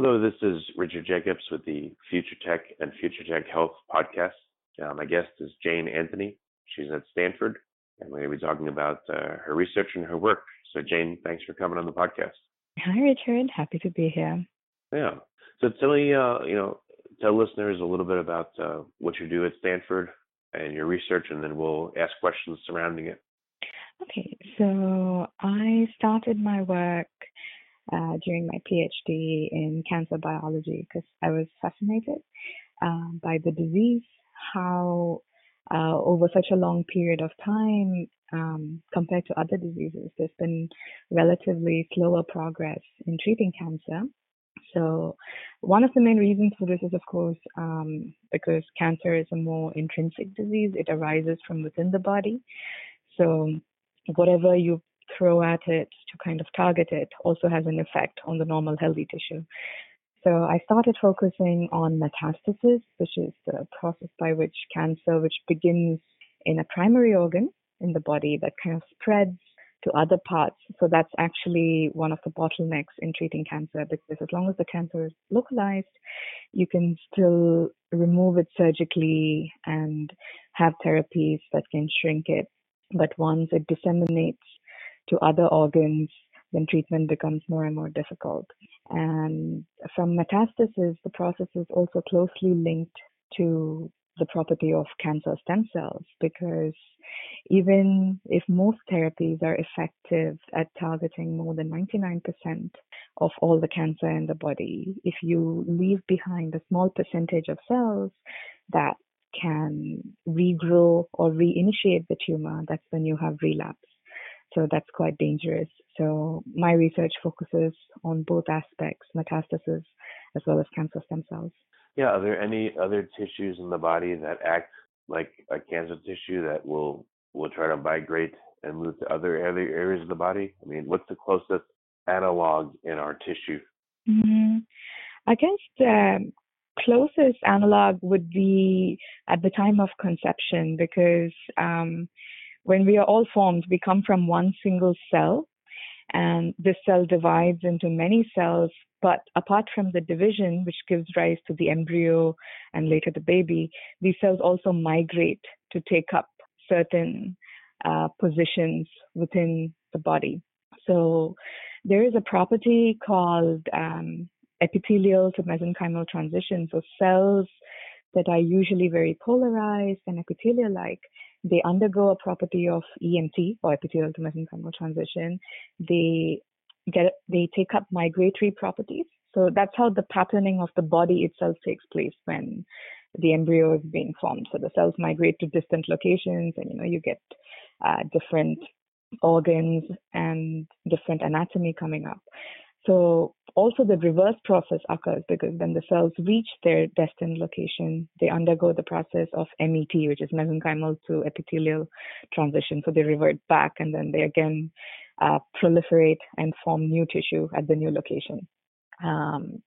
Hello, this is Richard Jacobs with the Future Tech and Future Tech Health podcast. Uh, my guest is Jane Antony. She's at Stanford, and we're going to be talking about uh, her research and her work. So, Jane, thanks for coming on the podcast. Hi, Richard. Happy to be here. Yeah. So, tell me, uh, you know, tell listeners a little bit about uh, what you do at Stanford and your research, and then we'll ask questions surrounding it. Okay, so I started my work uh, during my PhD in cancer biology because I was fascinated uh, by the disease, how uh, over such a long period of time, um, compared to other diseases, there's been relatively slower progress in treating cancer. So, one of the main reasons for this is, of course, um, because cancer is a more intrinsic disease. It arises from within the body. So, whatever you throw at it to kind of target it also has an effect on the normal healthy tissue. So I started focusing on metastasis, which is the process by which cancer, which begins in a primary organ in the body that kind of spreads to other parts. So that's actually one of the bottlenecks in treating cancer because as long as the cancer is localized, you can still remove it surgically and have therapies that can shrink it. But once it disseminates to other organs, then treatment becomes more and more difficult. And from metastasis, the process is also closely linked to the property of cancer stem cells because even if most therapies are effective at targeting more than 99% of all the cancer in the body, if you leave behind a small percentage of cells that can regrow or reinitiate the tumor, that's when you have relapse. So that's quite dangerous. So my research focuses on both aspects, metastasis as well as cancer stem cells. Yeah, are there any other tissues in the body that act like a cancer tissue that will will try to migrate and move to other other areas of the body? I mean, what's the closest analog in our tissue? Mm-hmm. I guess the closest analog would be at the time of conception because um, when we are all formed, we come from one single cell, and this cell divides into many cells. But apart from the division, which gives rise to the embryo and later the baby, these cells also migrate to take up certain uh, positions within the body. So there is a property called um, epithelial to mesenchymal transition. So cells that are usually very polarized and epithelial like they undergo a property of EMT or epithelial to mesenchymal transition. They get they take up migratory properties. So that's how the patterning of the body itself takes place when the embryo is being formed. So the cells migrate to distant locations, and you know you get uh, different organs and different anatomy coming up. So also the reverse process occurs because when the cells reach their destined location, they undergo the process of MET, which is mesenchymal to epithelial transition. So they revert back and then they again uh, proliferate and form new tissue at the new location. Um,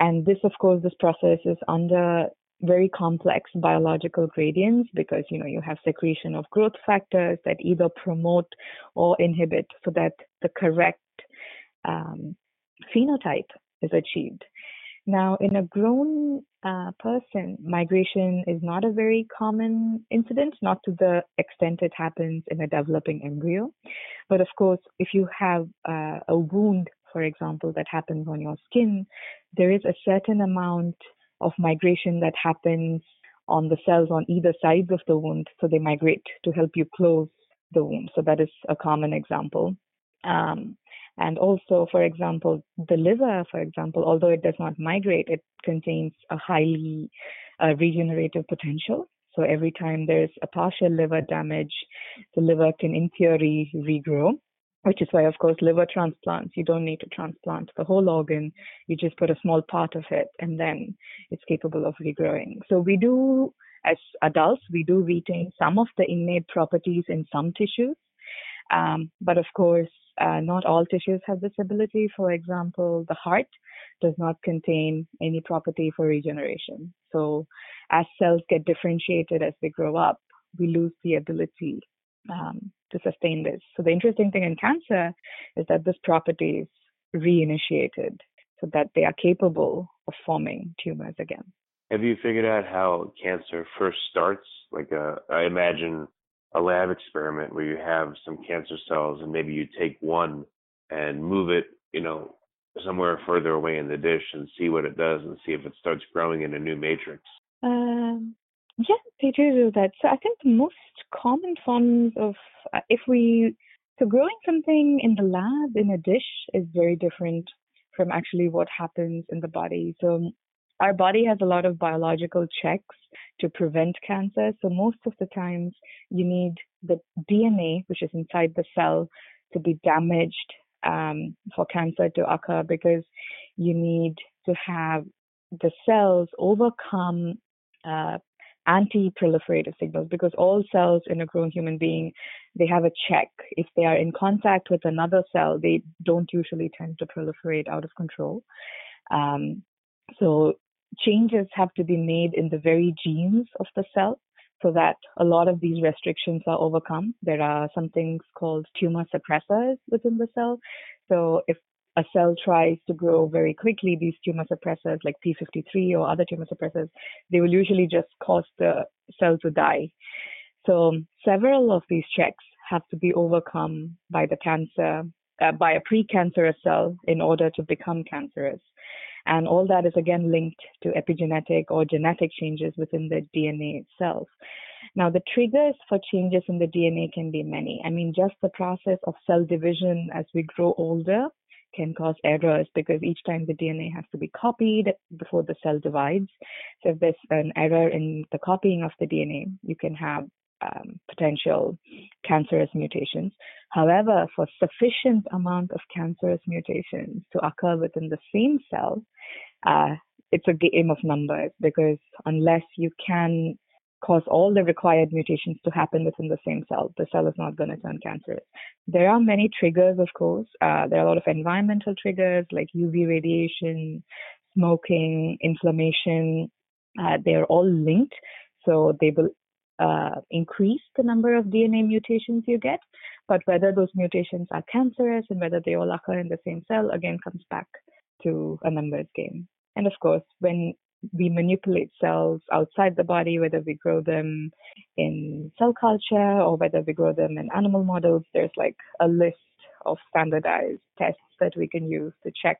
and this, of course, this process is under very complex biological gradients because you know you have secretion of growth factors that either promote or inhibit so that the correct um, phenotype is achieved. Now, in a grown uh, person, migration is not a very common incident, not to the extent it happens in a developing embryo. But of course, if you have uh, a wound, for example, that happens on your skin, there is a certain amount of migration that happens on the cells on either sides of the wound. So they migrate to help you close the wound. So that is a common example. Um, and also, for example, the liver, for example, although it does not migrate, it contains a highly uh, regenerative potential. So every time there's a partial liver damage, the liver can, in theory, regrow. which is why, of course, liver transplants, you don't need to transplant the whole organ. You just put a small part of it and then it's capable of regrowing. So we do, as adults, we do retain some of the innate properties in some tissues. Um, but of course, uh, not all tissues have this ability. For example, the heart does not contain any property for regeneration. So as cells get differentiated as they grow up, we lose the ability um, to sustain this. So the interesting thing in cancer is that this property is reinitiated so that they are capable of forming tumors again. Have you figured out how cancer first starts? Like uh, I imagine a lab experiment where you have some cancer cells and maybe you take one and move it, you know, somewhere further away in the dish and see what it does and see if it starts growing in a new matrix. Um, yeah, they do do that. So I think the most common forms of uh, if we so growing something in the lab in a dish is very different from actually what happens in the body. So our body has a lot of biological checks to prevent cancer. So most of the times you need the DNA, which is inside the cell, to be damaged um, for cancer to occur because you need to have the cells overcome uh, anti-proliferative signals because all cells in a grown human being they have a check if they are in contact with another cell they don't usually tend to proliferate out of control um, so changes have to be made in the very genes of the cell so that a lot of these restrictions are overcome. There are some things called tumor suppressors within the cell. So if a cell tries to grow very quickly, these tumor suppressors like P53 or other tumor suppressors, they will usually just cause the cell to die. So several of these checks have to be overcome by the cancer, uh, by a precancerous cell in order to become cancerous. And all that is again linked to epigenetic or genetic changes within the DNA itself. Now, the triggers for changes in the DNA can be many. I mean, just the process of cell division as we grow older can cause errors because each time the DNA has to be copied before the cell divides. So if there's an error in the copying of the DNA, you can have um, potential cancerous mutations. However, for sufficient amount of cancerous mutations to occur within the same cell, uh, it's a game of numbers because unless you can cause all the required mutations to happen within the same cell. The cell is not going to turn cancerous. There are many triggers, of course. Uh, there are a lot of environmental triggers like UV radiation, smoking, inflammation. Uh, they are all linked. So they will uh, increase the number of DNA mutations you get. But whether those mutations are cancerous and whether they all occur in the same cell again comes back to a numbers game. And of course, when we manipulate cells outside the body, whether we grow them in cell culture or whether we grow them in animal models. There's like a list of standardized tests that we can use to check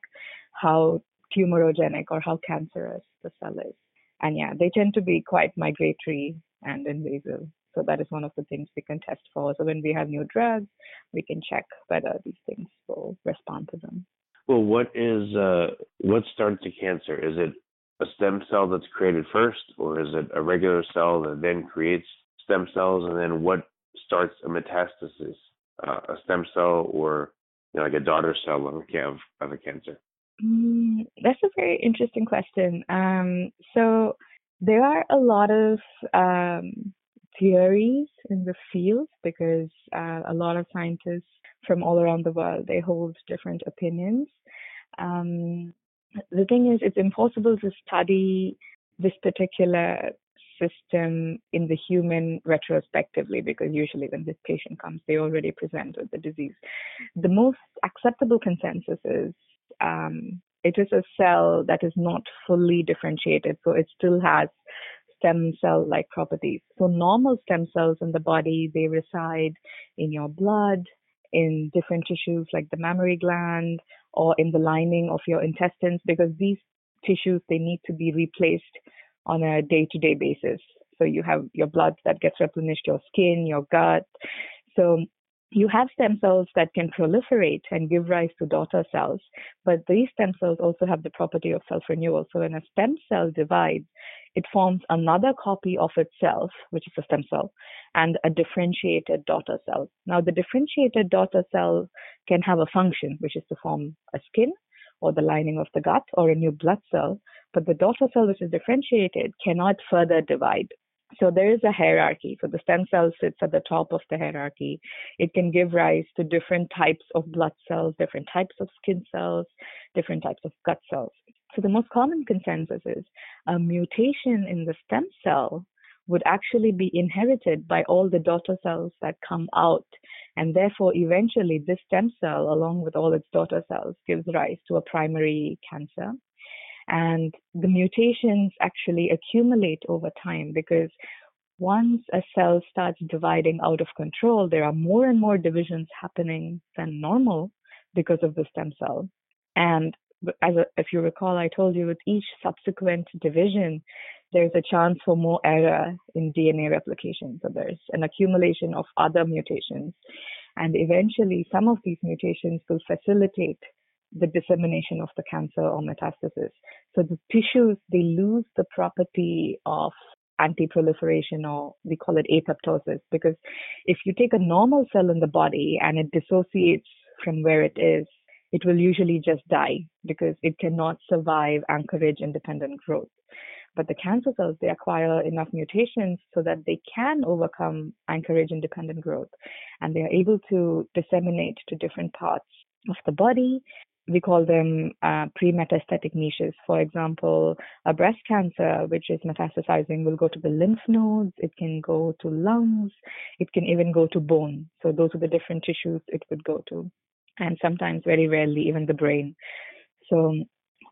how tumorigenic or how cancerous the cell is. And yeah, they tend to be quite migratory and invasive. So that is one of the things we can test for. So when we have new drugs, we can check whether these things will respond to them. Well, what is uh, what starts a cancer? Is it a stem cell that's created first, or is it a regular cell that then creates stem cells, and then what starts a metastasis, uh, a stem cell, or you know, like a daughter cell of, of, of a cancer? Mm, that's a very interesting question. Um, so there are a lot of um, theories in the field because uh, a lot of scientists from all around the world they hold different opinions. Um, the thing is, it's impossible to study this particular system in the human retrospectively because usually when this patient comes, they already present with the disease. The most acceptable consensus is um, it is a cell that is not fully differentiated, so it still has stem cell like properties. So normal stem cells in the body, they reside in your blood, in different tissues like the mammary gland or in the lining of your intestines because these tissues they need to be replaced on a day-to-day basis. So you have your blood that gets replenished, your skin, your gut. So you have stem cells that can proliferate and give rise to daughter cells, but these stem cells also have the property of self renewal. So when a stem cell divides, it forms another copy of itself, which is a stem cell, and a differentiated daughter cell. Now, the differentiated daughter cell can have a function, which is to form a skin or the lining of the gut or a new blood cell, but the daughter cell, which is differentiated, cannot further divide. So there is a hierarchy. So the stem cell sits at the top of the hierarchy. It can give rise to different types of blood cells, different types of skin cells, different types of gut cells. So the most common consensus is a mutation in the stem cell would actually be inherited by all the daughter cells that come out. And therefore, eventually, this stem cell, along with all its daughter cells, gives rise to a primary cancer. And the mutations actually accumulate over time because once a cell starts dividing out of control, there are more and more divisions happening than normal because of the stem cell. And as a, if you recall, I told you with each subsequent division, there's a chance for more error in DNA replication. So there's an accumulation of other mutations. And eventually, some of these mutations will facilitate the dissemination of the cancer or metastasis. So the tissues, they lose the property of anti-proliferation or we call it apoptosis because if you take a normal cell in the body and it dissociates from where it is, it will usually just die because it cannot survive anchorage independent growth. But the cancer cells, they acquire enough mutations so that they can overcome anchorage independent growth and they are able to disseminate to different parts of the body we call them uh, pre-metastatic niches. For example, a breast cancer, which is metastasizing, will go to the lymph nodes. It can go to lungs. It can even go to bone. So those are the different tissues it would go to, and sometimes, very rarely, even the brain. So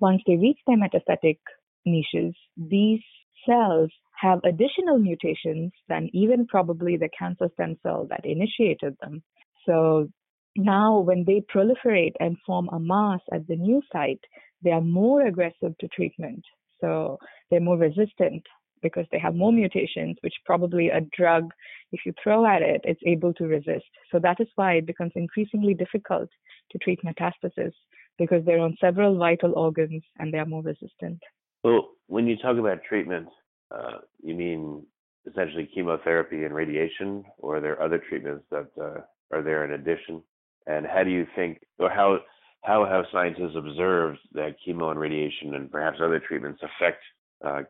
once they reach their metastatic niches, these cells have additional mutations than even probably the cancer stem cell that initiated them. So now, when they proliferate and form a mass at the new site, they are more aggressive to treatment. So they're more resistant because they have more mutations, which probably a drug, if you throw at it, it's able to resist. So that is why it becomes increasingly difficult to treat metastasis because they're on several vital organs and they are more resistant. Well, when you talk about treatment, uh, you mean essentially chemotherapy and radiation, or are there other treatments that uh, are there in addition? And how do you think, or how how have scientists observed that chemo and radiation and perhaps other treatments affect uh,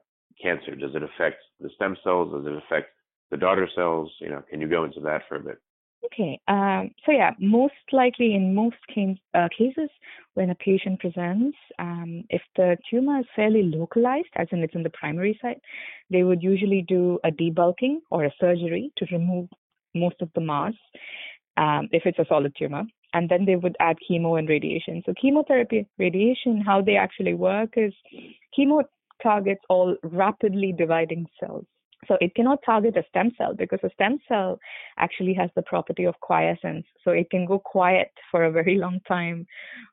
cancer? Does it affect the stem cells? Does it affect the daughter cells? You know, can you go into that for a bit? Okay. Um, so yeah, most likely in most uh, cases when a patient presents, um, if the tumor is fairly localized, as in it's in the primary site, they would usually do a debulking or a surgery to remove most of the mass um, if it's a solid tumor. And then they would add chemo and radiation. So, chemotherapy, radiation, how they actually work is chemo targets all rapidly dividing cells. So, it cannot target a stem cell because a stem cell actually has the property of quiescence. So, it can go quiet for a very long time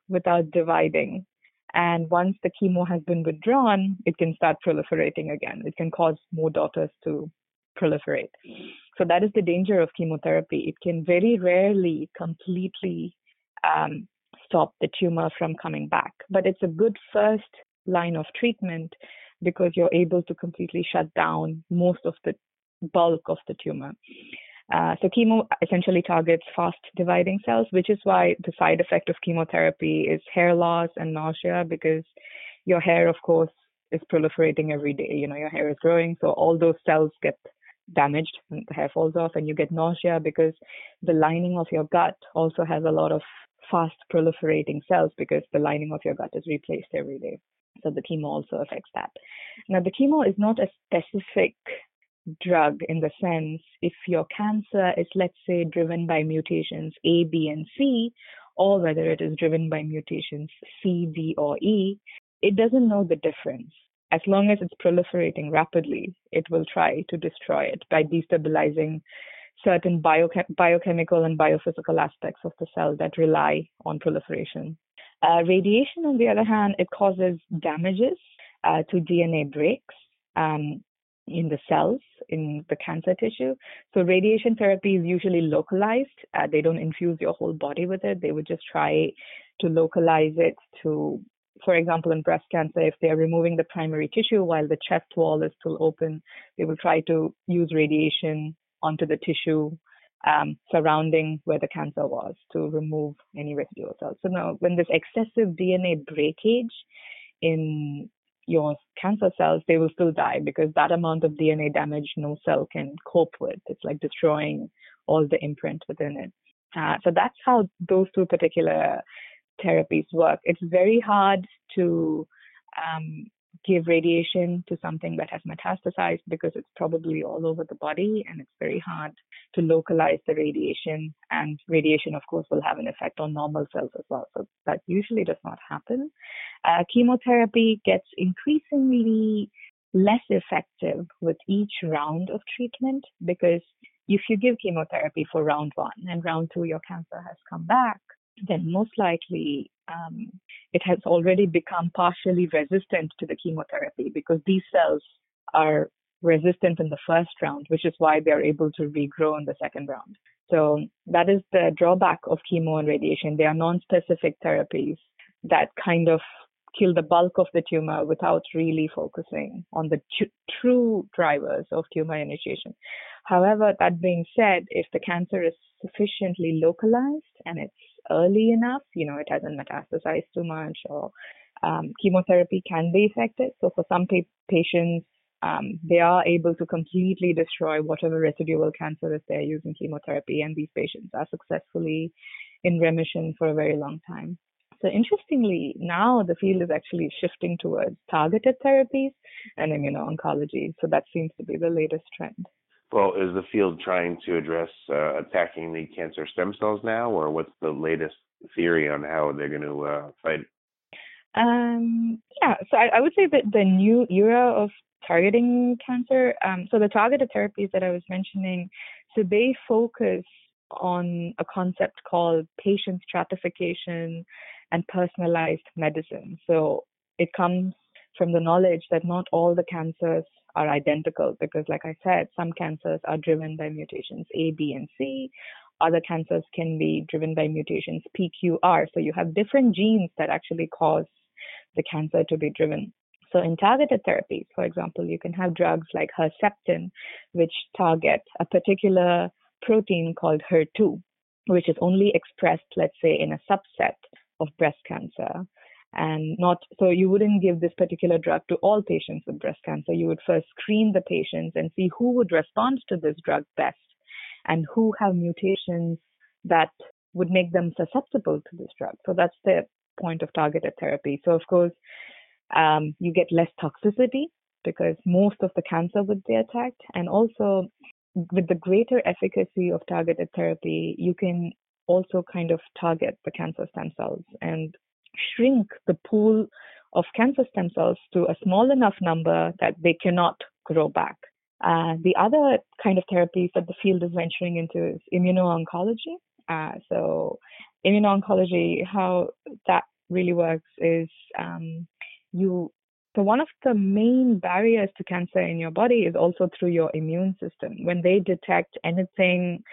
without dividing. And once the chemo has been withdrawn, it can start proliferating again. It can cause more daughters to proliferate. So that is the danger of chemotherapy. It can very rarely completely um, stop the tumor from coming back, but it's a good first line of treatment because you're able to completely shut down most of the bulk of the tumor. Uh, so chemo essentially targets fast dividing cells, which is why the side effect of chemotherapy is hair loss and nausea because your hair, of course, is proliferating every day. You know, your hair is growing, so all those cells get damaged and the hair falls off and you get nausea because the lining of your gut also has a lot of fast proliferating cells because the lining of your gut is replaced every day. So the chemo also affects that. Now the chemo is not a specific drug in the sense if your cancer is let's say driven by mutations A, B, and C, or whether it is driven by mutations C, D, or E, it doesn't know the difference as long as it's proliferating rapidly, it will try to destroy it by destabilizing certain biochem- biochemical and biophysical aspects of the cell that rely on proliferation. Uh, radiation, on the other hand, it causes damages uh, to DNA breaks um, in the cells in the cancer tissue. So radiation therapy is usually localized. Uh, they don't infuse your whole body with it. They would just try to localize it to for example, in breast cancer, if they're removing the primary tissue while the chest wall is still open, they will try to use radiation onto the tissue um, surrounding where the cancer was to remove any residual cells. So now, when there's excessive DNA breakage in your cancer cells, they will still die because that amount of DNA damage no cell can cope with. It's like destroying all the imprint within it. Uh, so that's how those two particular therapies work. It's very hard to um, give radiation to something that has metastasized because it's probably all over the body and it's very hard to localize the radiation. And radiation, of course, will have an effect on normal cells as well. So that usually does not happen. Uh, chemotherapy gets increasingly less effective with each round of treatment because if you give chemotherapy for round one and round two your cancer has come back, then most likely um, it has already become partially resistant to the chemotherapy because these cells are resistant in the first round, which is why they're able to regrow in the second round. So that is the drawback of chemo and radiation. They are non-specific therapies that kind of kill the bulk of the tumor without really focusing on the t- true drivers of tumor initiation. However, that being said, if the cancer is sufficiently localized and it's early enough, you know, it hasn't metastasized too much or um, chemotherapy can be effective. So for some pa- patients, um, they are able to completely destroy whatever residual cancer is there using chemotherapy, and these patients are successfully in remission for a very long time. So interestingly, now the field is actually shifting towards targeted therapies and immuno-oncology. So that seems to be the latest trend. Well, is the field trying to address uh, attacking the cancer stem cells now, or what's the latest theory on how they're going to uh, fight? Um, yeah, so I, I, would say that the new era of targeting cancer, um, so the targeted therapies that I was mentioning, so they focus on a concept called patient stratification and personalized medicine. So it comes from the knowledge that not all the cancers are identical because, like I said, some cancers are driven by mutations A, B, and C. Other cancers can be driven by mutations P, Q, R. So you have different genes that actually cause the cancer to be driven. So in targeted therapies, for example, you can have drugs like Herceptin, which target a particular protein called HER2, which is only expressed, let's say, in a subset of breast cancer and not so you wouldn't give this particular drug to all patients with breast cancer. You would first screen the patients and see who would respond to this drug best and who have mutations that would make them susceptible to this drug. So that's the point of targeted therapy. So of course um, you get less toxicity because most of the cancer would be attacked. And also with the greater efficacy of targeted therapy you can also kind of target the cancer stem cells. And shrink the pool of cancer stem cells to a small enough number that they cannot grow back. Uh, the other kind of therapies that the field is venturing into is immuno-oncology. Uh, so immuno-oncology, how that really works is um, you. So one of the main barriers to cancer in your body is also through your immune system. When they detect anything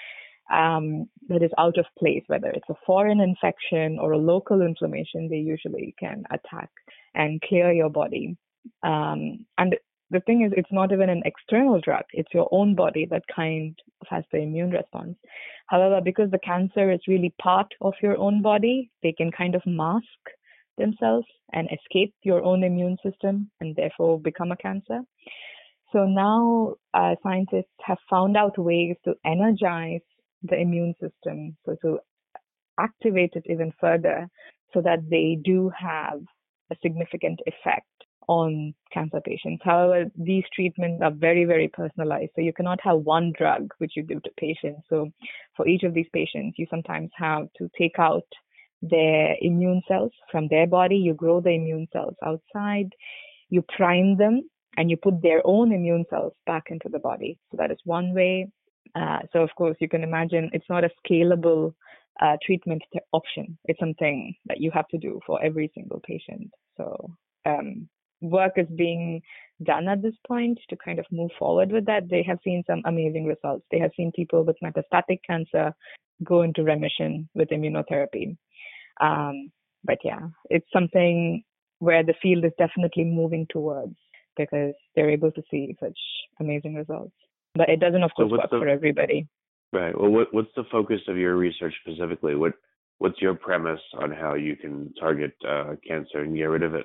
um, that is out of place, whether it's a foreign infection or a local inflammation, they usually can attack and clear your body. Um, and the thing is, it's not even an external drug, it's your own body that kind of has the immune response. However, because the cancer is really part of your own body, they can kind of mask themselves and escape your own immune system and therefore become a cancer. So now uh, scientists have found out ways to energize the immune system. So to activate it even further so that they do have a significant effect on cancer patients. However, these treatments are very, very personalized. So you cannot have one drug which you give to patients. So for each of these patients, you sometimes have to take out their immune cells from their body. You grow the immune cells outside. You prime them and you put their own immune cells back into the body. So that is one way. Uh, so of course you can imagine it's not a scalable uh, treatment option. It's something that you have to do for every single patient. So um, work is being done at this point to kind of move forward with that. They have seen some amazing results. They have seen people with metastatic cancer go into remission with immunotherapy. Um, but yeah, it's something where the field is definitely moving towards because they're able to see such amazing results. But it doesn't, of course, so work the, for everybody. Right. Well, what, what's the focus of your research specifically? What What's your premise on how you can target uh, cancer and get rid of it?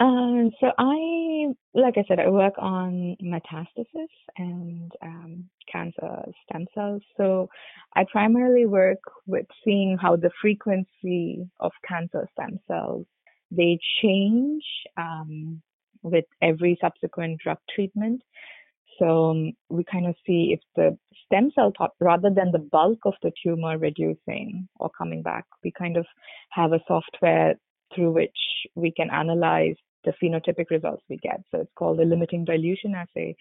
Um, so I, like I said, I work on metastasis and um, cancer stem cells. So I primarily work with seeing how the frequency of cancer stem cells they change um, with every subsequent drug treatment. So um, we kind of see if the stem cell rather than the bulk of the tumor reducing or coming back, we kind of have a software through which we can analyze the phenotypic results we get. So it's called the limiting dilution assay,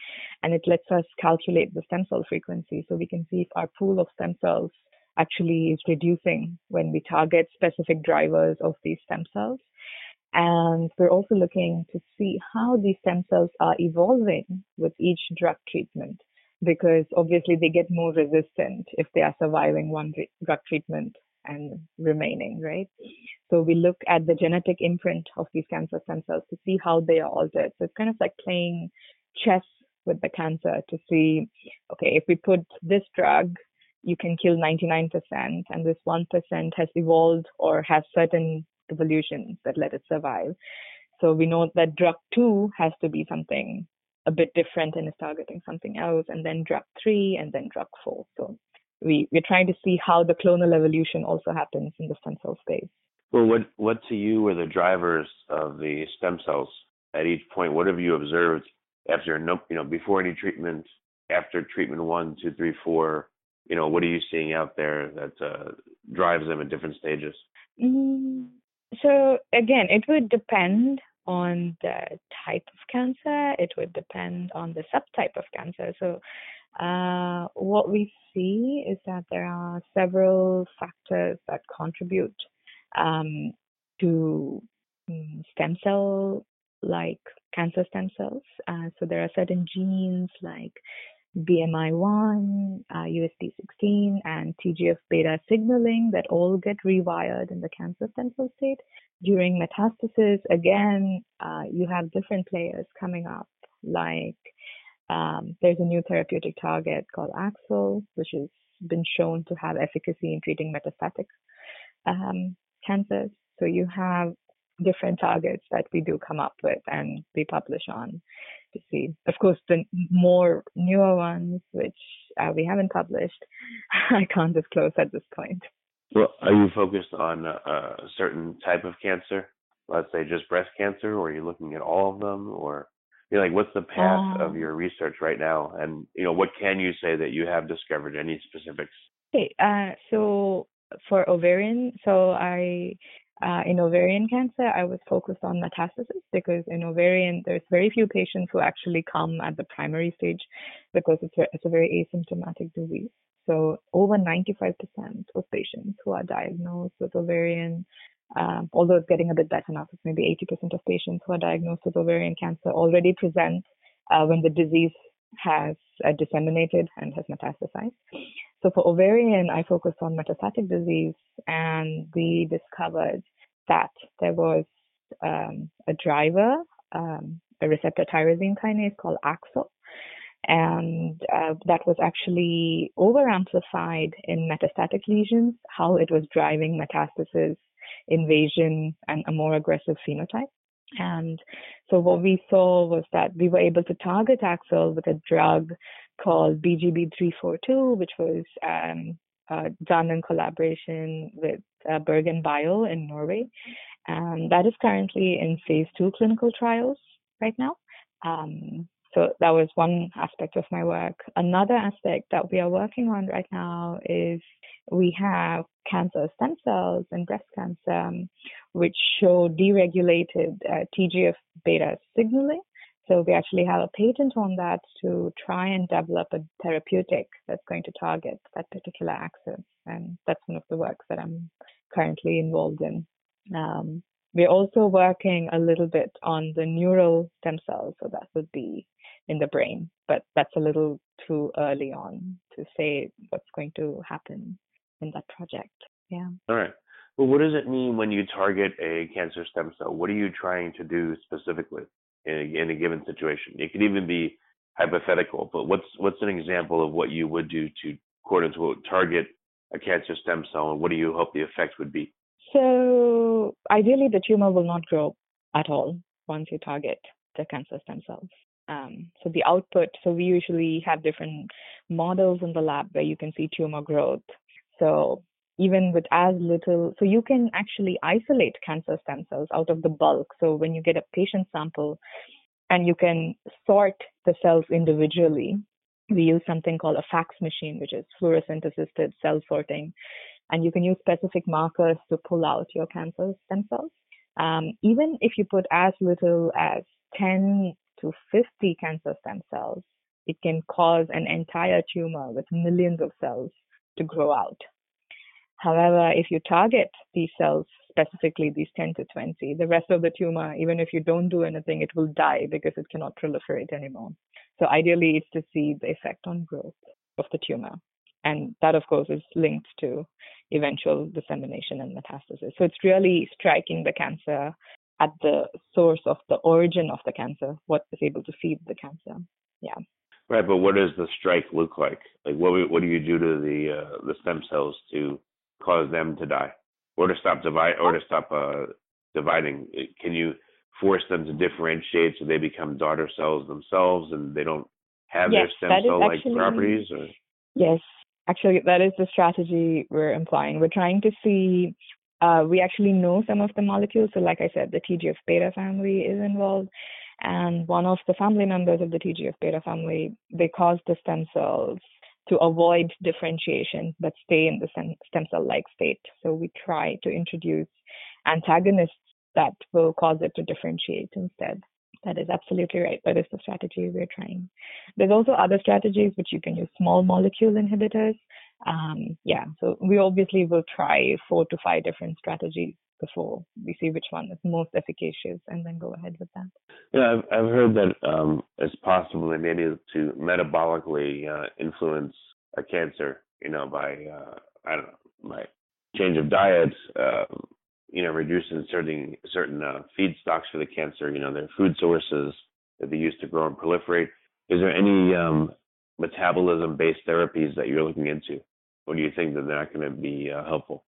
and it lets us calculate the stem cell frequency so we can see if our pool of stem cells actually is reducing when we target specific drivers of these stem cells. And we're also looking to see how these stem cells are evolving with each drug treatment, because obviously they get more resistant if they are surviving one drug treatment and remaining, right? So we look at the genetic imprint of these cancer stem cells to see how they are altered. So it's kind of like playing chess with the cancer to see, okay, if we put this drug, you can kill 99%, and this 1% has evolved or has certain evolutions that let it survive. So we know that drug two has to be something a bit different and is targeting something else, and then drug three, and then drug four. So we, we're trying to see how the clonal evolution also happens in the stem cell space. Well, what what to you were the drivers of the stem cells at each point? What have you observed after no, you know before any treatment, after treatment one, two, three, four? You know, what are you seeing out there that uh, drives them at different stages? Mm, so again, it would depend on the type of cancer. It would depend on the subtype of cancer. So uh, what we see is that there are several factors that contribute um, to um, stem cell like cancer stem cells. Uh, so there are certain genes like BMI1, uh, USP16, and TGF beta signaling that all get rewired in the cancer stem cell state. During metastasis, again, uh, you have different players coming up, like um, there's a new therapeutic target called AXL, which has been shown to have efficacy in treating metastatic um, cancers. So you have different targets that we do come up with and we publish on to see. Of course, the more newer ones, which uh, we haven't published, I can't disclose at this point. Well, are you focused on a, a certain type of cancer? Let's say just breast cancer, or are you looking at all of them, or you know, like what's the path of um. your research right now, and you know, what can you say that you have discovered? Any specifics? Okay, uh, so for ovarian, so I uh, in ovarian cancer, I was focused on metastasis because in ovarian, there's very few patients who actually come at the primary stage because it's a, it's a very asymptomatic disease. So over 95% of patients who are diagnosed with ovarian, um, although it's getting a bit better now, it's maybe 80% of patients who are diagnosed with ovarian cancer already present uh, when the disease has uh, disseminated and has metastasized. So for ovarian, I focused on metastatic disease, and we discovered that there was um, a driver, um, a receptor tyrosine kinase called AXL, and uh, that was actually overamplified in metastatic lesions, how it was driving metastasis, invasion, and a more aggressive phenotype. And so what we saw was that we were able to target AXL with a drug called BGB342, which was um, uh, done in collaboration with uh, BerGenBio in Norway. And that is currently in phase two clinical trials right now. Um, so that was one aspect of my work. Another aspect that we are working on right now is we have cancer stem cells and breast cancer, um, which show deregulated uh, TGF beta signaling. So we actually have a patent on that to try and develop a therapeutic that's going to target that particular axis. And that's one of the works that I'm currently involved in. Um, we're also working a little bit on the neural stem cells, so that would be in the brain, but that's a little too early on to say what's going to happen in that project. Yeah. All right. Well, what does it mean when you target a cancer stem cell? What are you trying to do specifically in a, in a given situation? It could even be hypothetical, but what's what's an example of what you would do to quote unquote target a cancer stem cell, and what do you hope the effect would be? So ideally, the tumor will not grow at all once you target the cancer stem cells. Um, so the output, so we usually have different models in the lab where you can see tumor growth. So even with as little, so you can actually isolate cancer stem cells out of the bulk. So when you get a patient sample and you can sort the cells individually, we use something called a FACS machine, which is fluorescent assisted cell sorting. And you can use specific markers to pull out your cancer stem cells. Um, even if you put as little as 10 to 50 cancer stem cells, it can cause an entire tumor with millions of cells to grow out. However, if you target these cells, specifically these 10 to 20, the rest of the tumor, even if you don't do anything, it will die because it cannot proliferate anymore. So ideally, it's to see the effect on growth of the tumor. And that, of course, is linked to eventual dissemination and metastasis. So it's really striking the cancer at the source of the origin of the cancer, what is able to feed the cancer. Yeah. Right, but what does the strike look like? Like, what what do you do to the uh, the stem cells to cause them to die, or to stop divide, or to stop uh, dividing? Can you force them to differentiate so they become daughter cells themselves and they don't have yes, their stem cell like properties? Or? Yes, actually, that is the strategy we're employing. We're trying to see. Uh, we actually know some of the molecules. So, like I said, the TGF beta family is involved, and one of the family members of the TGF beta family they cause the stem cells to avoid differentiation but stay in the stem cell like state. So we try to introduce antagonists that will cause it to differentiate instead. That is absolutely right. That is the strategy we're trying. There's also other strategies which you can use small molecule inhibitors. Um, yeah, so we obviously will try four to five different strategies before we see which one is most efficacious and then go ahead with that. Yeah, I've, I've heard that um, it's possible maybe to metabolically uh, influence a cancer, you know, by, uh, I don't know, by change of diet, uh, you know, reducing certain, certain uh, feedstocks for the cancer, you know, their food sources that they use to grow and proliferate. Is there any um, metabolism based therapies that you're looking into? Or do you think that they're not going to be uh, helpful?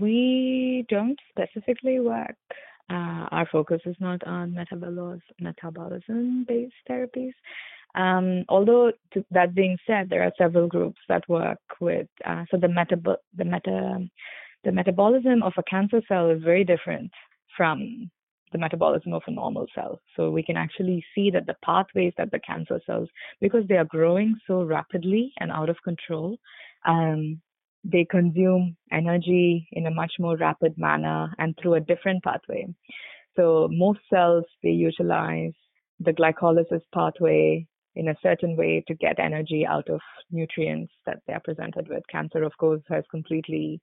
We don't specifically work. Uh, our focus is not on metabolism based therapies. Um, although to, that being said, there are several groups that work with uh, so the meta the meta the metabolism of a cancer cell is very different from the metabolism of a normal cell. So we can actually see that the pathways that the cancer cells, because they are growing so rapidly and out of control, um, they consume energy in a much more rapid manner and through a different pathway. So most cells, they utilize the glycolysis pathway in a certain way to get energy out of nutrients that they are presented with. Cancer, of course, has completely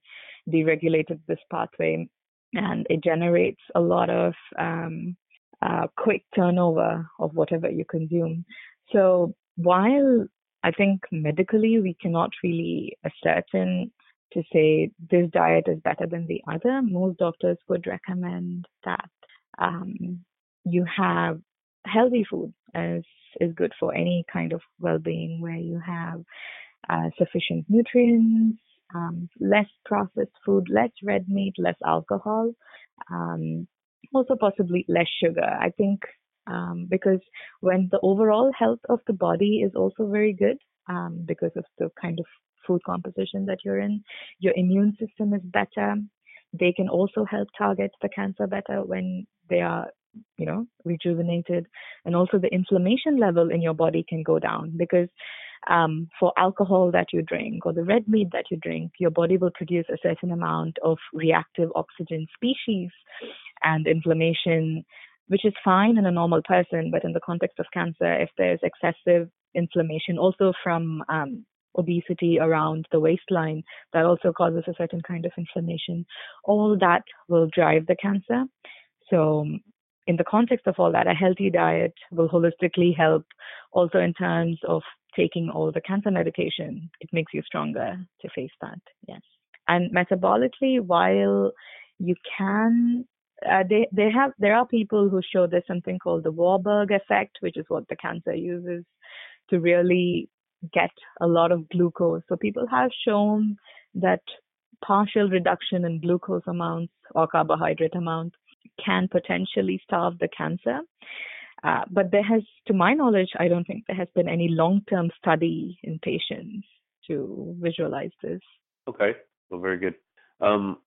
deregulated this pathway and it generates a lot of um, uh, quick turnover of whatever you consume. So while I think medically we cannot really ascertain to say this diet is better than the other. Most doctors would recommend that um, you have healthy food as is good for any kind of well-being where you have uh, sufficient nutrients, um, less processed food, less red meat, less alcohol, um, also possibly less sugar. I think um, because when the overall health of the body is also very good um, because of the kind of food composition that you're in, your immune system is better. They can also help target the cancer better when they are you know rejuvenated and also the inflammation level in your body can go down because um, for alcohol that you drink or the red meat that you drink your body will produce a certain amount of reactive oxygen species and inflammation which is fine in a normal person, but in the context of cancer, if there's excessive inflammation, also from um, obesity around the waistline, that also causes a certain kind of inflammation. All that will drive the cancer. So, in the context of all that, a healthy diet will holistically help also in terms of taking all the cancer medication. It makes you stronger to face that. Yes. And metabolically, while you can uh, they they have there are people who show there's something called the Warburg effect, which is what the cancer uses to really get a lot of glucose. So people have shown that partial reduction in glucose amounts or carbohydrate amounts can potentially starve the cancer. Uh, but there has, to my knowledge, I don't think there has been any long-term study in patients to visualize this. Okay, well, very good. Um,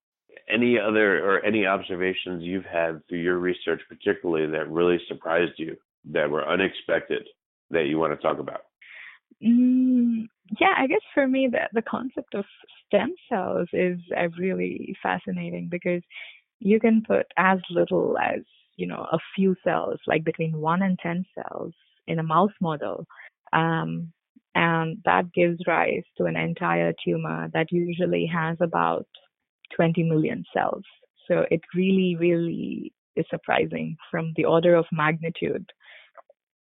any other or any observations you've had through your research, particularly that really surprised you, that were unexpected, that you want to talk about? Mm, yeah, I guess for me, the, the concept of stem cells is uh, really fascinating because you can put as little as, you know, a few cells, like between one and 10 cells in a mouse model. Um, and that gives rise to an entire tumor that usually has about 20 million cells. So it really, really is surprising from the order of magnitude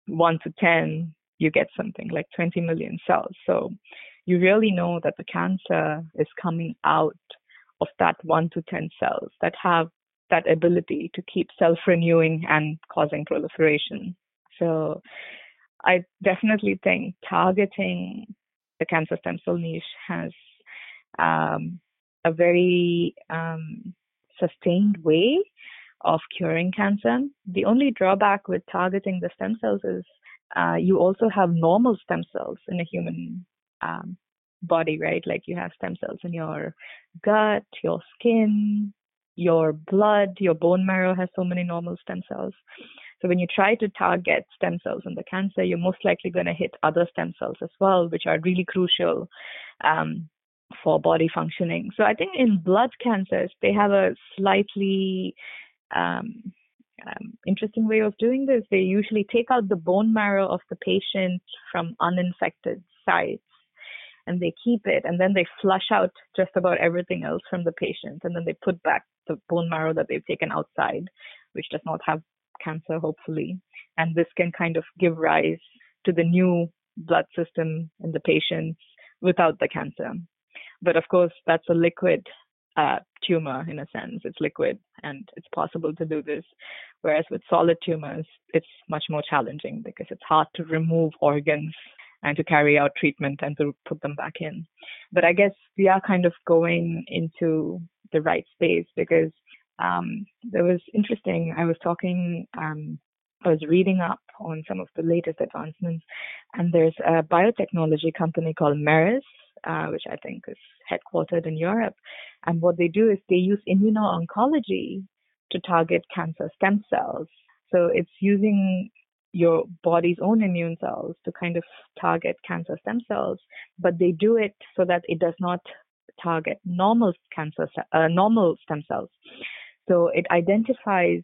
1 to 10, you get something like 20 million cells. So you really know that the cancer is coming out of that 1 to 10 cells that have that ability to keep self renewing and causing proliferation. So I definitely think targeting the cancer stem cell niche has um, a very um, sustained way of curing cancer. The only drawback with targeting the stem cells is uh, you also have normal stem cells in a human um, body, right? Like you have stem cells in your gut, your skin, your blood, your bone marrow has so many normal stem cells. So when you try to target stem cells in the cancer, you're most likely going to hit other stem cells as well, which are really crucial um, for body functioning. So I think in blood cancers, they have a slightly um, um, interesting way of doing this. They usually take out the bone marrow of the patient from uninfected sites and they keep it and then they flush out just about everything else from the patient and then they put back the bone marrow that they've taken outside, which does not have cancer, hopefully. And this can kind of give rise to the new blood system in the patients without the cancer. But of course, that's a liquid uh, tumor in a sense. It's liquid and it's possible to do this. Whereas with solid tumors, it's much more challenging because it's hard to remove organs and to carry out treatment and to put them back in. But I guess we are kind of going into the right space because um, there was interesting. I was talking, um, I was reading up on some of the latest advancements, and there's a biotechnology company called Merus uh, which I think is headquartered in Europe. And what they do is they use immuno-oncology to target cancer stem cells. So it's using your body's own immune cells to kind of target cancer stem cells, but they do it so that it does not target normal cancer, uh, normal stem cells. So it identifies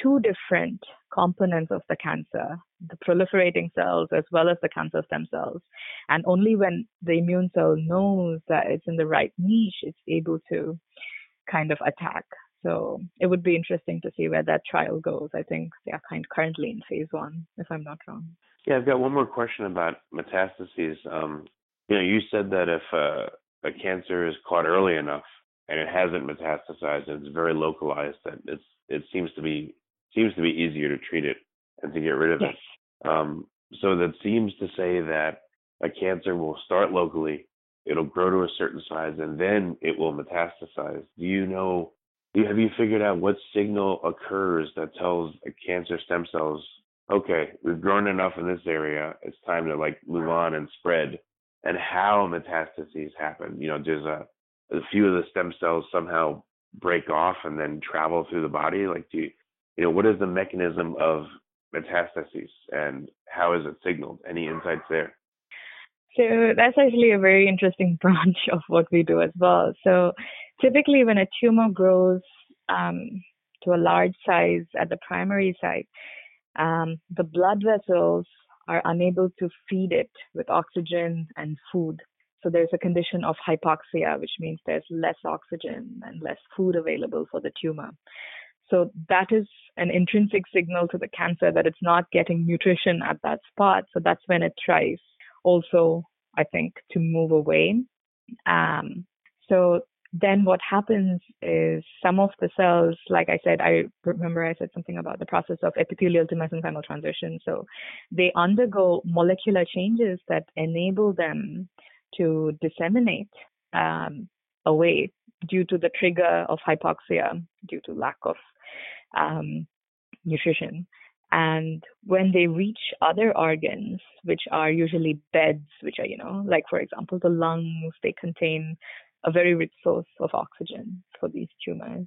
two different components of the cancer, the proliferating cells as well as the cancer stem cells. And only when the immune cell knows that it's in the right niche, it's able to kind of attack. So it would be interesting to see where that trial goes. I think they are kind currently in phase one, if I'm not wrong. Yeah, I've got one more question about metastases. Um, you know, you said that if uh, a cancer is caught early enough and it hasn't metastasized and it's very localized, that it's it seems to be seems to be easier to treat it and to get rid of yes. it. Um, so that seems to say that a cancer will start locally, it'll grow to a certain size, and then it will metastasize. Do you know? Do have you figured out what signal occurs that tells a cancer stem cells, okay, we've grown enough in this area, it's time to like move on and spread, and how metastases happen? You know, does a, a few of the stem cells somehow break off and then travel through the body? Like, do you, you know, what is the mechanism of metastases and how is it signaled? Any insights there? So that's actually a very interesting branch of what we do as well. So typically, when a tumor grows um, to a large size at the primary site, um, the blood vessels are unable to feed it with oxygen and food. So there's a condition of hypoxia, which means there's less oxygen and less food available for the tumor. So that is an intrinsic signal to the cancer that it's not getting nutrition at that spot. So that's when it tries also, I think, to move away. Um, so then what happens is some of the cells, like I said, I remember I said something about the process of epithelial to mesenchymal transition. So they undergo molecular changes that enable them to disseminate um, away due to the trigger of hypoxia, due to lack of um, nutrition. And when they reach other organs, which are usually beds, which are, you know, like for example, the lungs, they contain a very rich source of oxygen for these tumors.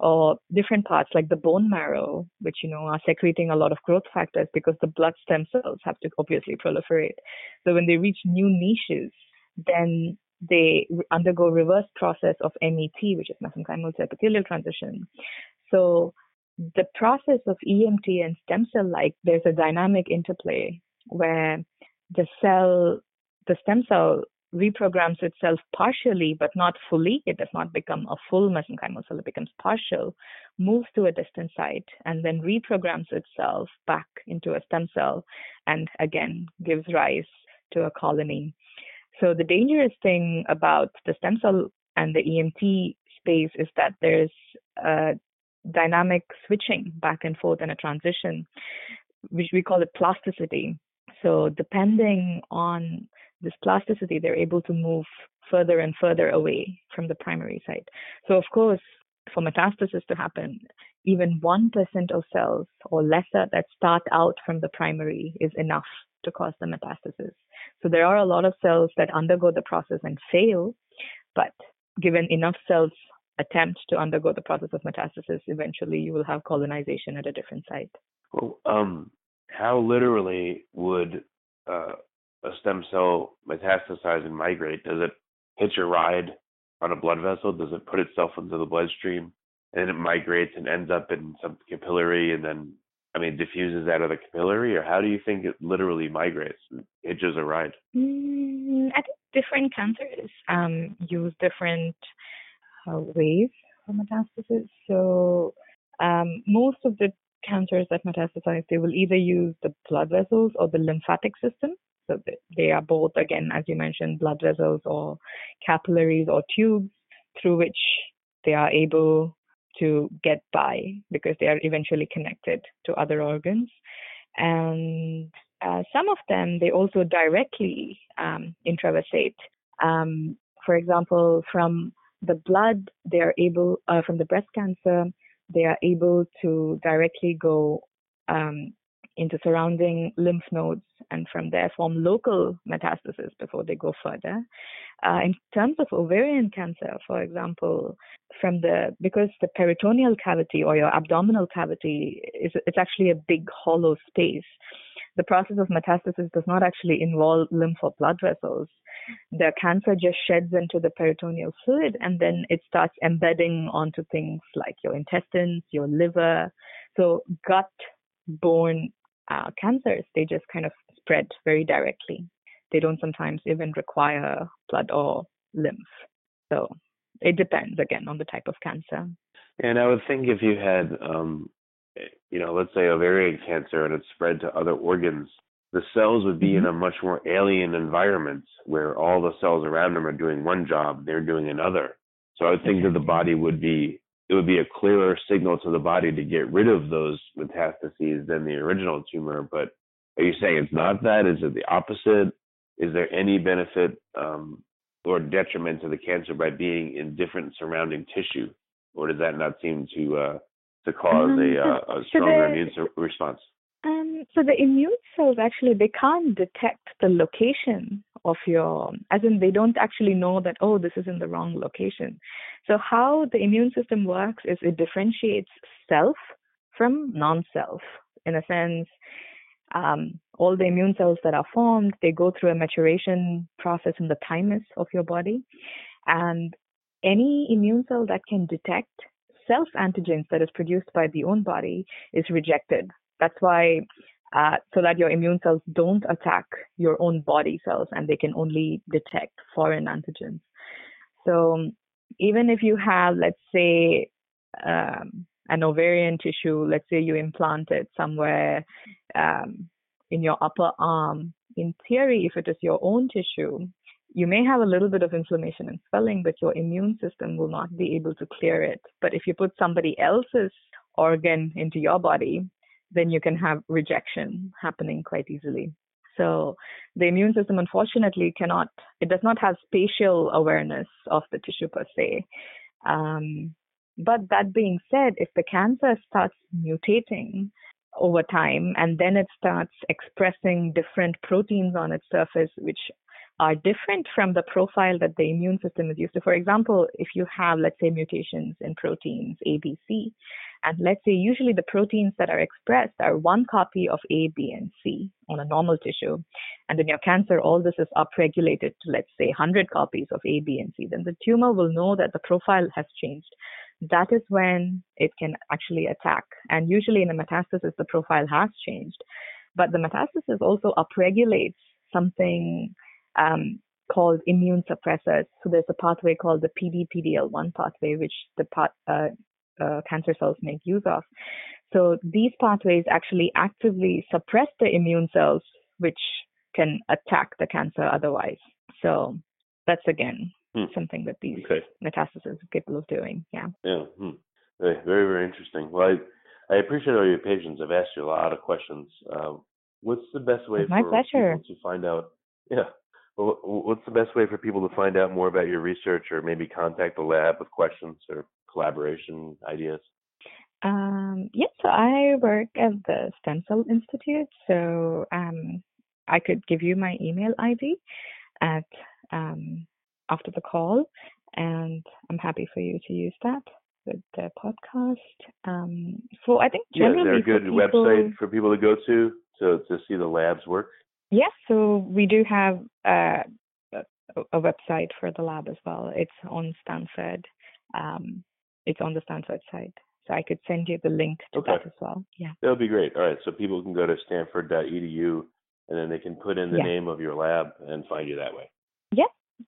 Or different parts like the bone marrow, which, you know, are secreting a lot of growth factors because the blood stem cells have to obviously proliferate. So when they reach new niches, then they undergo reverse process of MET, which is mesenchymal to epithelial transition. So the process of EMT and stem cell like, there's a dynamic interplay where the cell, the stem cell reprograms itself partially, but not fully. It does not become a full mesenchymal cell, it becomes partial, moves to a distant site, and then reprograms itself back into a stem cell, and again gives rise to a colony. So the dangerous thing about the stem cell and the EMT space is that there's a dynamic switching back and forth and a transition, which we call it plasticity. So depending on this plasticity, they're able to move further and further away from the primary site. So of course, for metastasis to happen, even 1% of cells or lesser that start out from the primary is enough to cause the metastasis. So there are a lot of cells that undergo the process and fail, but given enough cells attempt to undergo the process of metastasis, eventually you will have colonization at a different site. Well, um, how literally would uh, a stem cell metastasize and migrate? Does it hitch a ride on a blood vessel? Does it put itself into the bloodstream and then it migrates and ends up in some capillary and then I mean, diffuses out of the capillary, or how do you think it literally migrates, hitches a ride? Mm, I think different cancers um, use different uh, ways for metastasis. So um, most of the cancers that metastasize, they will either use the blood vessels or the lymphatic system. So they are both, again, as you mentioned, blood vessels or capillaries or tubes through which they are able to get by because they are eventually connected to other organs. And uh, some of them, they also directly um, intravasate. Um, for example, from the blood, they are able, uh, from the breast cancer, they are able to directly go um, into surrounding lymph nodes and from there form local metastases before they go further. Uh, in terms of ovarian cancer, for example, from the because the peritoneal cavity or your abdominal cavity is it's actually a big hollow space. The process of metastasis does not actually involve lymph or blood vessels. The cancer just sheds into the peritoneal fluid and then it starts embedding onto things like your intestines, your liver. So gut borne uh, cancers, they just kind of spread very directly. They don't sometimes even require blood or lymph. So it depends again on the type of cancer. And I would think if you had, um, you know, let's say ovarian cancer and it spread to other organs, the cells would be mm-hmm. in a much more alien environment where all the cells around them are doing one job, they're doing another. So I would think that the body would be it would be a clearer signal to the body to get rid of those metastases than the original tumor. But are you saying it's not that? Is it the opposite? Is there any benefit um, or detriment to the cancer by being in different surrounding tissue, or does that not seem to uh, to cause um, a, uh, a stronger so the, immune response? Um, so the immune cells actually they can't detect the location of your, as in they don't actually know that oh this is in the wrong location. So how the immune system works is it differentiates self from non-self. In a sense, um, all the immune cells that are formed, they go through a maturation process in the thymus of your body. And any immune cell that can detect self antigens that is produced by the own body is rejected. That's why, uh, so that your immune cells don't attack your own body cells and they can only detect foreign antigens. So even if you have, let's say, um, an ovarian tissue, let's say you implant it somewhere um, in your upper arm, in theory, if it is your own tissue, you may have a little bit of inflammation and swelling, but your immune system will not be able to clear it. But if you put somebody else's organ into your body, then you can have rejection happening quite easily. So the immune system, unfortunately, cannot, it does not have spatial awareness of the tissue per se. Um, but that being said, if the cancer starts mutating over time and then it starts expressing different proteins on its surface, which are different from the profile that the immune system is used to. For example, if you have, let's say, mutations in proteins A, B, C, and let's say usually the proteins that are expressed are one copy of A, B, and C on a normal tissue. And in your cancer, all this is upregulated to, let's say, 100 copies of A, B, and C. Then the tumor will know that the profile has changed. That is when it can actually attack. And usually in a metastasis, the profile has changed. But the metastasis also upregulates something um, called immune suppressors. So there's a pathway called the PD-PDL1 pathway, which the part, uh, uh, cancer cells make use of. So these pathways actually actively suppress the immune cells, which can attack the cancer otherwise. So that's again hmm. something that these okay. metastases are capable of doing. Yeah. Yeah. Hmm. Very, very, interesting. Well, I, I appreciate all your patience. I've asked you a lot of questions. Uh, what's the best way for people to find out? Yeah. Well, what's the best way for people to find out more about your research or maybe contact the lab with questions or collaboration ideas? Um, yes, so I work at the Stem Cell Institute, so um, I could give you my email ID at um, after the call, and I'm happy for you to use that with the podcast. Um, so I think generally, yeah, is there a good people, website for people to go to to to see the lab's work? Yes, so we do have uh, a, a, website for the lab as well. It's on Stanford. Um, it's on the Stanford site. So I could send you the link to okay. that as well. Yeah. That would be great. All right. So people can go to stanford.edu and then they can put in the yeah. name of your lab and find you that way. Yeah.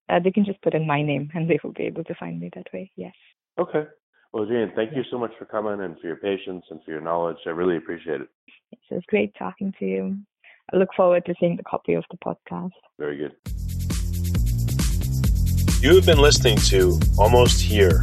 Uh, they can just put in my name and they will be able to find me that way. Yes. Okay. Well, Jane, thank yeah. you so much for coming and for your patience and for your knowledge. I really appreciate it. It was great talking to you. I look forward to seeing the copy of the podcast. Very good. You have been listening to Almost Here,